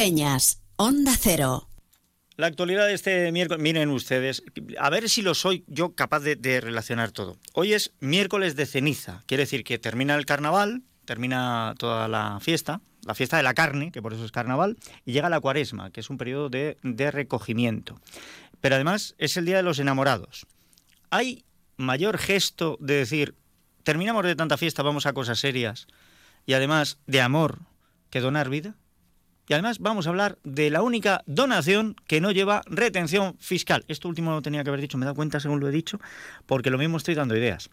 Valdepeñas, Onda Cero. La actualidad de este miércoles, miren ustedes, a ver si lo soy yo capaz de, relacionar todo. Hoy es miércoles de ceniza, quiere decir que termina el carnaval, termina toda la fiesta, la fiesta de la carne, que por eso es carnaval, y llega la cuaresma, que es un periodo de, de recogimiento. Pero además es el día de los enamorados. ¿Hay mayor gesto de decir, terminamos de tanta fiesta, vamos a cosas serias, y además de amor, que donar vida? Y además vamos a hablar de la única donación que no lleva retención fiscal. Esto último lo tenía que haber dicho, me da cuenta según lo he dicho, porque lo mismo estoy dando ideas.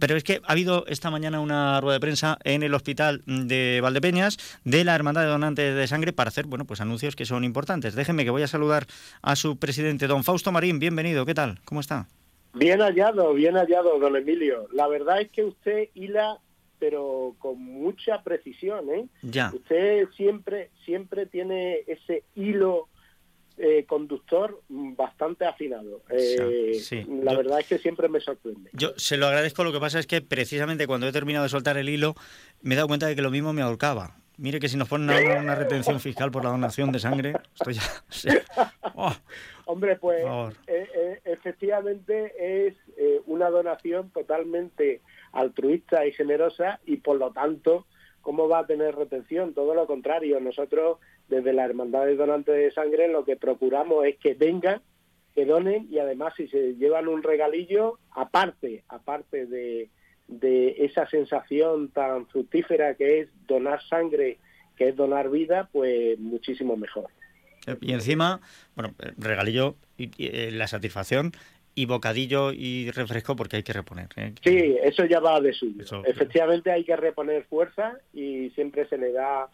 Pero es que ha habido esta mañana una rueda de prensa en el hospital de Valdepeñas de la Hermandad de Donantes de Sangre para hacer, bueno, pues anuncios que son importantes. Déjenme que voy a saludar a su presidente, don Fausto Marín. Bienvenido, ¿qué tal? ¿Cómo está? Bien hallado, bien hallado, don Emilio. La verdad es que usted hila pero con mucha precisión, ¿eh? Ya. Usted siempre, siempre tiene ese hilo eh, conductor bastante afinado. Eh, la verdad es que siempre me sorprende. Yo se lo agradezco, lo que pasa es que precisamente cuando he terminado de soltar el hilo me he dado cuenta de que lo mismo me ahorcaba. Mire que si nos ponen una retención fiscal por la donación de sangre, estoy ya... Oh, Hombre, pues eh, efectivamente es una donación totalmente altruista y generosa y por lo tanto, ¿cómo va a tener retención? Todo lo contrario, nosotros desde la Hermandad de Donantes de Sangre lo que procuramos es que vengan, que donen y además si se llevan un regalillo, aparte, aparte de, de esa sensación tan fructífera que es donar sangre, que es donar vida, pues muchísimo mejor. Y encima, bueno, regalillo y, eh, la satisfacción y bocadillo y refresco porque hay que reponer. ¿eh? Sí, eso ya va de suyo. Efectivamente hay que reponer fuerza y siempre se le da,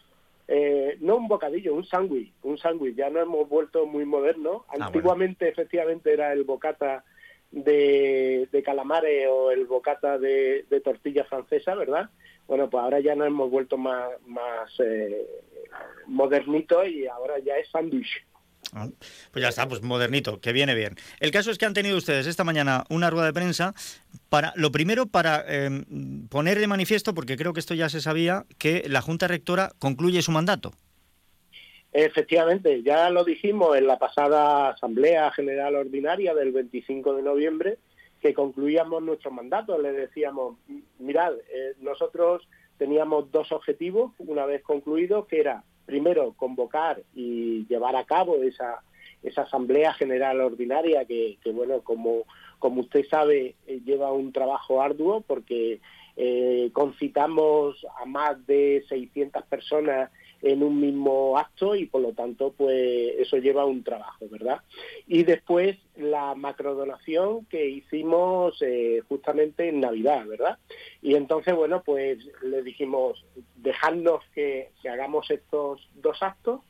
eh, no un bocadillo, un sándwich, un sándwich. Ya no hemos vuelto muy modernos. Ah, Antiguamente efectivamente era el bocata de, calamares o el bocata de, tortilla francesa, ¿verdad? Bueno, pues ahora ya nos hemos vuelto más, más eh, modernitos y ahora ya es sándwich. Ah, pues ya está, pues modernito, que viene bien. El caso es que han tenido ustedes esta mañana una rueda de prensa para, lo primero, para em, poner de manifiesto, porque creo que esto ya se sabía, que la Junta Rectora concluye su mandato. Efectivamente, ya lo dijimos en la pasada Asamblea General Ordinaria del 25 de noviembre, que concluíamos nuestro mandato. Le decíamos, mirad, eh, nosotros teníamos dos objetivos una vez concluidos, que era primero convocar y llevar a cabo esa, esa asamblea general ordinaria que, bueno, como, como usted sabe, eh, lleva un trabajo arduo porque eh, concitamos a más de 600 personas en un mismo acto y por lo tanto pues eso lleva un trabajo, ¿verdad? Y después la macrodonación que hicimos eh, justamente en Navidad, ¿verdad? Y entonces, bueno, pues le dijimos, dejadnos que, hagamos estos dos actos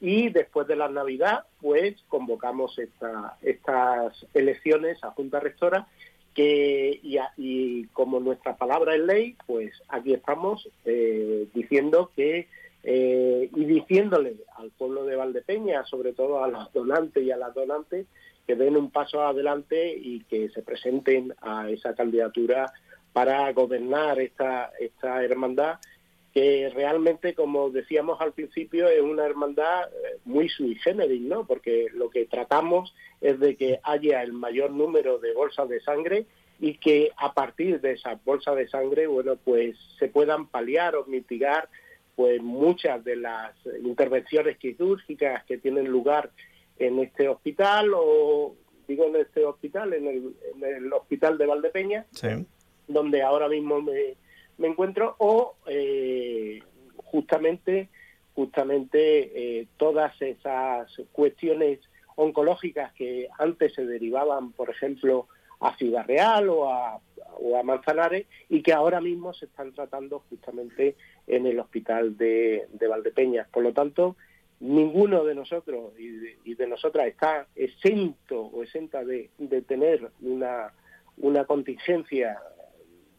y después de la Navidad, pues convocamos estas elecciones a Junta Rectora que, y, como nuestra palabra es ley, pues aquí estamos eh, diciendo que eh, y diciéndole al pueblo de Valdepeña, sobre todo a los donantes y a las donantes, que den un paso adelante y que se presenten a esa candidatura para gobernar esta, esta hermandad que realmente, como decíamos al principio, es una hermandad eh, muy sui generis, ¿no? Porque lo que tratamos es de que haya el mayor número de bolsas de sangre y que a partir de esas bolsas de sangre, bueno, pues se puedan paliar o mitigar pues muchas de las intervenciones quirúrgicas que tienen lugar en este hospital o digo en este hospital, en el, hospital de Valdepeña, donde ahora mismo me, encuentro, o eh, justamente, justamente eh, todas esas cuestiones oncológicas que antes se derivaban, por ejemplo, a Ciudad Real o a, o a Manzanares y que ahora mismo se están tratando justamente en el hospital de, de Valdepeñas. Por lo tanto, ninguno de nosotros y de, nosotras está exento o exenta de, tener una, una contingencia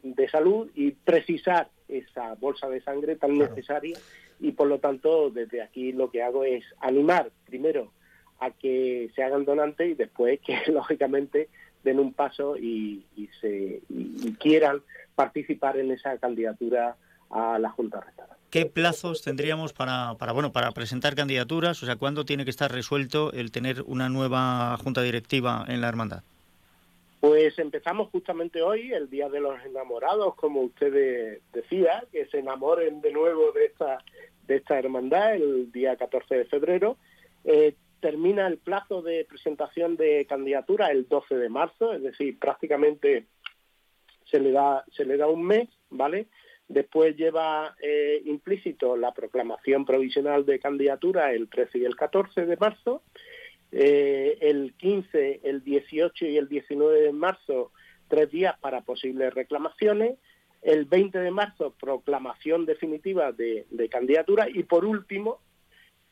de salud y precisar esa bolsa de sangre tan necesaria y por lo tanto desde aquí lo que hago es animar primero a que se hagan donantes y después que lógicamente den un paso y, se, y quieran participar en esa candidatura a la Junta Rectora. ¿qué plazos tendríamos para, para, bueno, para presentar candidaturas? O sea, ¿cuándo tiene que estar resuelto el tener una nueva junta directiva en la hermandad? Pues empezamos justamente hoy, el Día de los Enamorados, como usted decía, que se enamoren de nuevo de esta, de esta hermandad el día 14 de febrero. Eh, termina el plazo de presentación de candidatura el 12 de marzo, es decir, prácticamente se le da, se le da un mes, ¿vale? Después lleva eh, implícito la proclamación provisional de candidatura el 13 y el 14 de marzo eh, el 15, el 18 y el 19 de marzo, tres días para posibles reclamaciones. El 20 de marzo, proclamación definitiva de, candidatura. Y por último,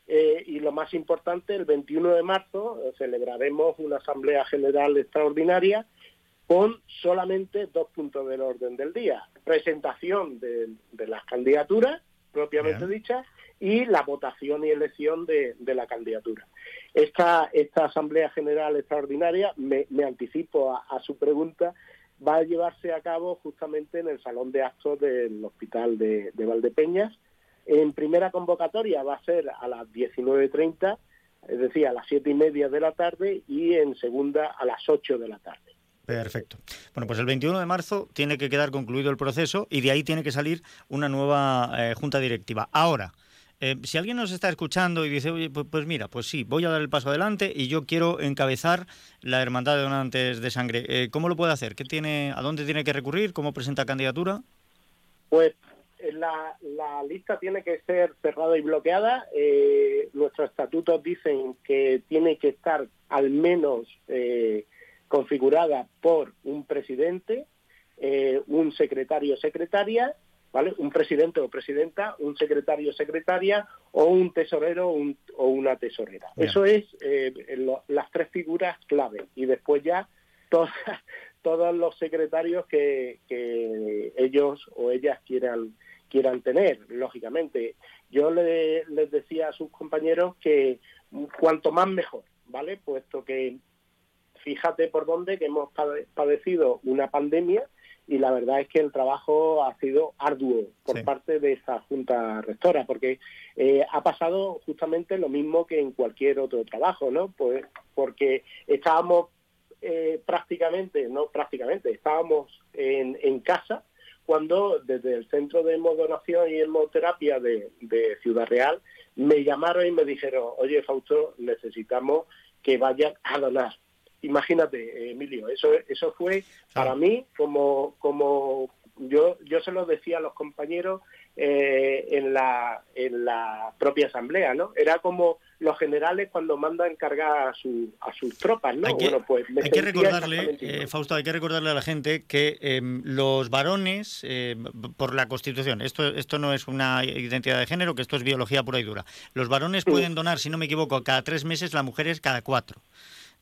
eh, y lo más importante, el 21 de marzo celebraremos una Asamblea General Extraordinaria con solamente dos puntos del orden del día. Presentación de, las candidaturas, propiamente dichas, y la votación y elección de, la candidatura. Esta, esta Asamblea General Extraordinaria, me, anticipo a, su pregunta, va a llevarse a cabo justamente en el Salón de Actos del Hospital de, Valdepeñas. En primera convocatoria va a ser a las 19.30, es decir, a las siete y media de la tarde, y en segunda a las 8 de la tarde. Perfecto. Bueno, pues el 21 de marzo tiene que quedar concluido el proceso y de ahí tiene que salir una nueva eh, junta directiva. Ahora, eh, si alguien nos está escuchando y dice, oye, pues, pues, mira, pues sí, voy a dar el paso adelante y yo quiero encabezar la Hermandad de Donantes de Sangre, eh, ¿cómo lo puede hacer? ¿Qué tiene, ¿A dónde tiene que recurrir? ¿Cómo presenta candidatura? Pues la, la lista tiene que ser cerrada y bloqueada. nuestros estatutos dicen que tiene que estar al menos configurada por un presidente, un secretario secretaria ¿vale? Un presidente o presidenta, un secretario o secretaria o un tesorero o una tesorera. Eso es eh, las tres figuras clave y después ya todos los secretarios que, ellos o ellas quieran quieran tener, lógicamente. Yo les decía a sus compañeros que cuanto más mejor, ¿vale? Puesto que fíjate por dónde que hemos padecido una pandemia y la verdad es que el trabajo ha sido arduo por parte de esa junta rectora, porque eh, ha pasado justamente lo mismo que en cualquier otro trabajo, ¿no? Pues porque estábamos eh, prácticamente, no prácticamente, estábamos en, en, casa cuando desde el Centro de Hemodonación y Hemoterapia de, de Ciudad Real me llamaron y me dijeron, oye Fausto, necesitamos que vayan a donar imagínate, Emilio, eso, eso fue para mí como, como yo, yo se lo decía a los compañeros eh, en, la, en la propia asamblea, ¿no? Era como los generales cuando mandan cargar a, su, a sus tropas, ¿no? Hay que, bueno, pues hay que recordarle, eh, Fausto, hay que recordarle a la gente que em, los varones, eh, por la Constitución, esto, esto no es una identidad de género, que esto es biología pura y dura. Los varones pueden donar, si no me equivoco, cada tres meses, las mujeres cada cuatro.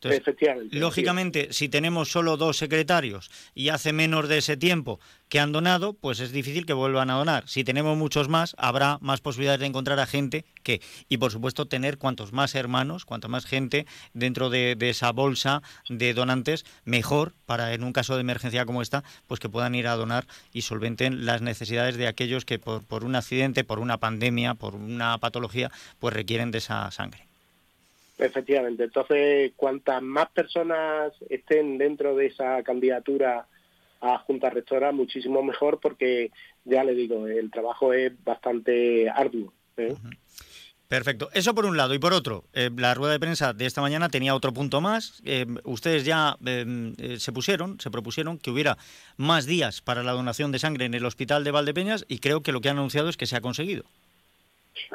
Efectivamente. Lógicamente, si tenemos solo dos secretarios y hace menos de ese tiempo que han donado, pues es difícil que vuelvan a donar. Si tenemos muchos más, habrá más posibilidades de encontrar a gente que, y por supuesto, tener cuantos más hermanos, cuanta más gente dentro de, esa bolsa de donantes, mejor para en un caso de emergencia como esta, pues que puedan ir a donar y solventen las necesidades de aquellos que por, por un accidente, por una pandemia, por una patología, pues requieren de esa sangre. Efectivamente. Entonces, cuantas más personas estén dentro de esa candidatura a Junta Rectora, muchísimo mejor, porque ya le digo, el trabajo es bastante arduo. ¿eh? Perfecto. Eso por un lado. Y por otro, eh, la rueda de prensa de esta mañana tenía otro punto más. Eh, ustedes ya se pusieron, se propusieron que hubiera más días para la donación de sangre en el hospital de Valdepeñas y creo que lo que han anunciado es que se ha conseguido.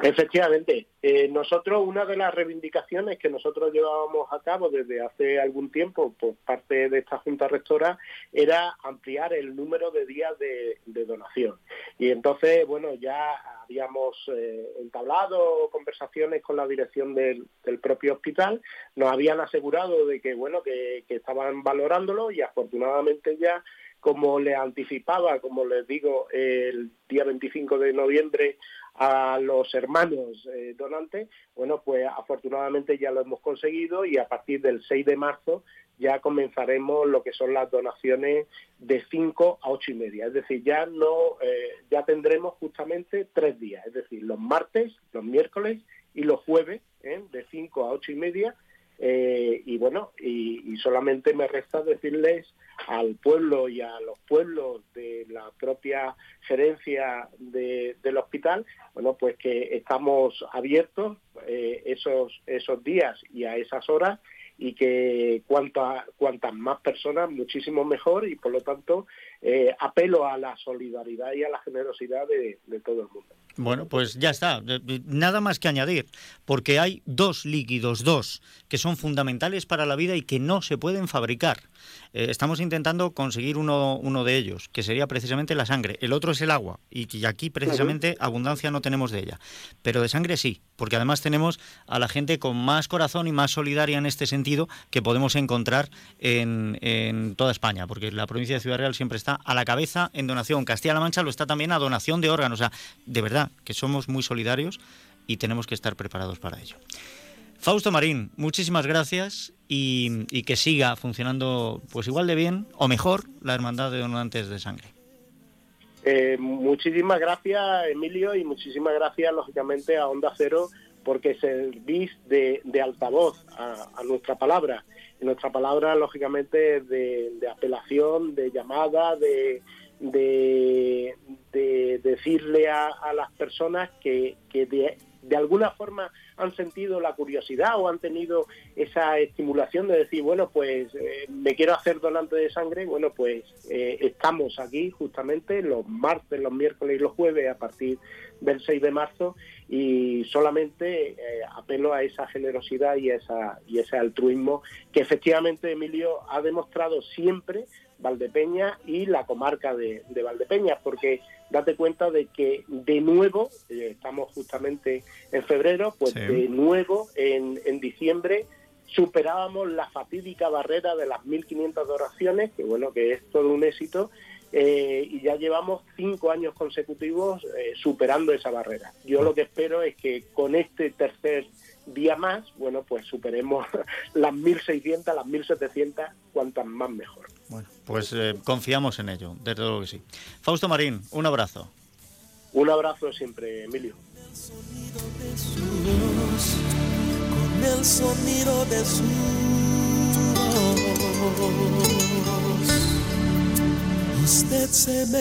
Efectivamente, eh, nosotros una de las reivindicaciones que nosotros llevábamos a cabo desde hace algún tiempo por parte de esta Junta Rectora era ampliar el número de días de, donación. Y entonces, bueno, ya habíamos eh, entablado conversaciones con la dirección del, propio hospital, nos habían asegurado de que, bueno, que estaban valorándolo y afortunadamente ya como le anticipaba, como les digo, el día 25 de noviembre a los hermanos eh, donantes, bueno, pues afortunadamente ya lo hemos conseguido y a partir del 6 de marzo ya comenzaremos lo que son las donaciones de 5 a 8 y media. Es decir, ya no, eh, ya tendremos justamente tres días, es decir, los martes, los miércoles y los jueves, ¿eh? de 5 a 8 y media. Eh, y bueno, y, solamente me resta decirles al pueblo y a los pueblos de la propia gerencia del hospital, bueno, pues que estamos abiertos esos, esos días y a esas horas y que cuanta, cuantas más personas, muchísimo mejor y por lo tanto eh, apelo a la solidaridad y a la generosidad de, todo el mundo. Bueno, pues ya está, nada más que añadir, porque hay dos líquidos, dos, que son fundamentales para la vida y que no se pueden fabricar. Eh, estamos intentando conseguir uno, uno de ellos, que sería precisamente la sangre. El otro es el agua, y, aquí precisamente abundancia no tenemos de ella. Pero de sangre sí, porque además tenemos a la gente con más corazón y más solidaria en este sentido que podemos encontrar en, en toda España, porque la provincia de Ciudad Real siempre está a la cabeza en donación. Castilla-La Mancha lo está también a donación de órganos. O sea, de verdad que somos muy solidarios y tenemos que estar preparados para ello. Fausto Marín, muchísimas gracias y, que siga funcionando pues igual de bien o mejor la Hermandad de Donantes de Sangre. Eh, muchísimas gracias, Emilio, y muchísimas gracias, lógicamente, a Onda Cero porque servís de, de altavoz a, nuestra palabra. Y nuestra palabra, lógicamente, de, de apelación, de llamada, de, de, decirle a, las personas que de, alguna forma han sentido la curiosidad o han tenido esa estimulación de decir, bueno, pues eh, me quiero hacer donante de sangre, bueno, pues eh, estamos aquí justamente los martes, los miércoles y los jueves a partir del 6 de marzo y solamente eh, apelo a esa generosidad y, esa, y ese altruismo que efectivamente Emilio ha demostrado siempre Valdepeña y la comarca de, Valdepeña, porque date cuenta de que de nuevo, eh, estamos justamente en febrero, pues de nuevo en, en diciembre superábamos la fatídica barrera de las 1.500 oraciones, que bueno, que es todo un éxito, eh, y ya llevamos cinco años consecutivos eh, superando esa barrera. Yo lo que espero es que con este tercer día más, bueno, pues superemos las 1.600, las 1.700, cuantas más mejor. Bueno, pues eh, confiamos en ello, desde luego que sí. Fausto Marín, un abrazo. Un abrazo siempre, Emilio. Con el sonido de su Usted se me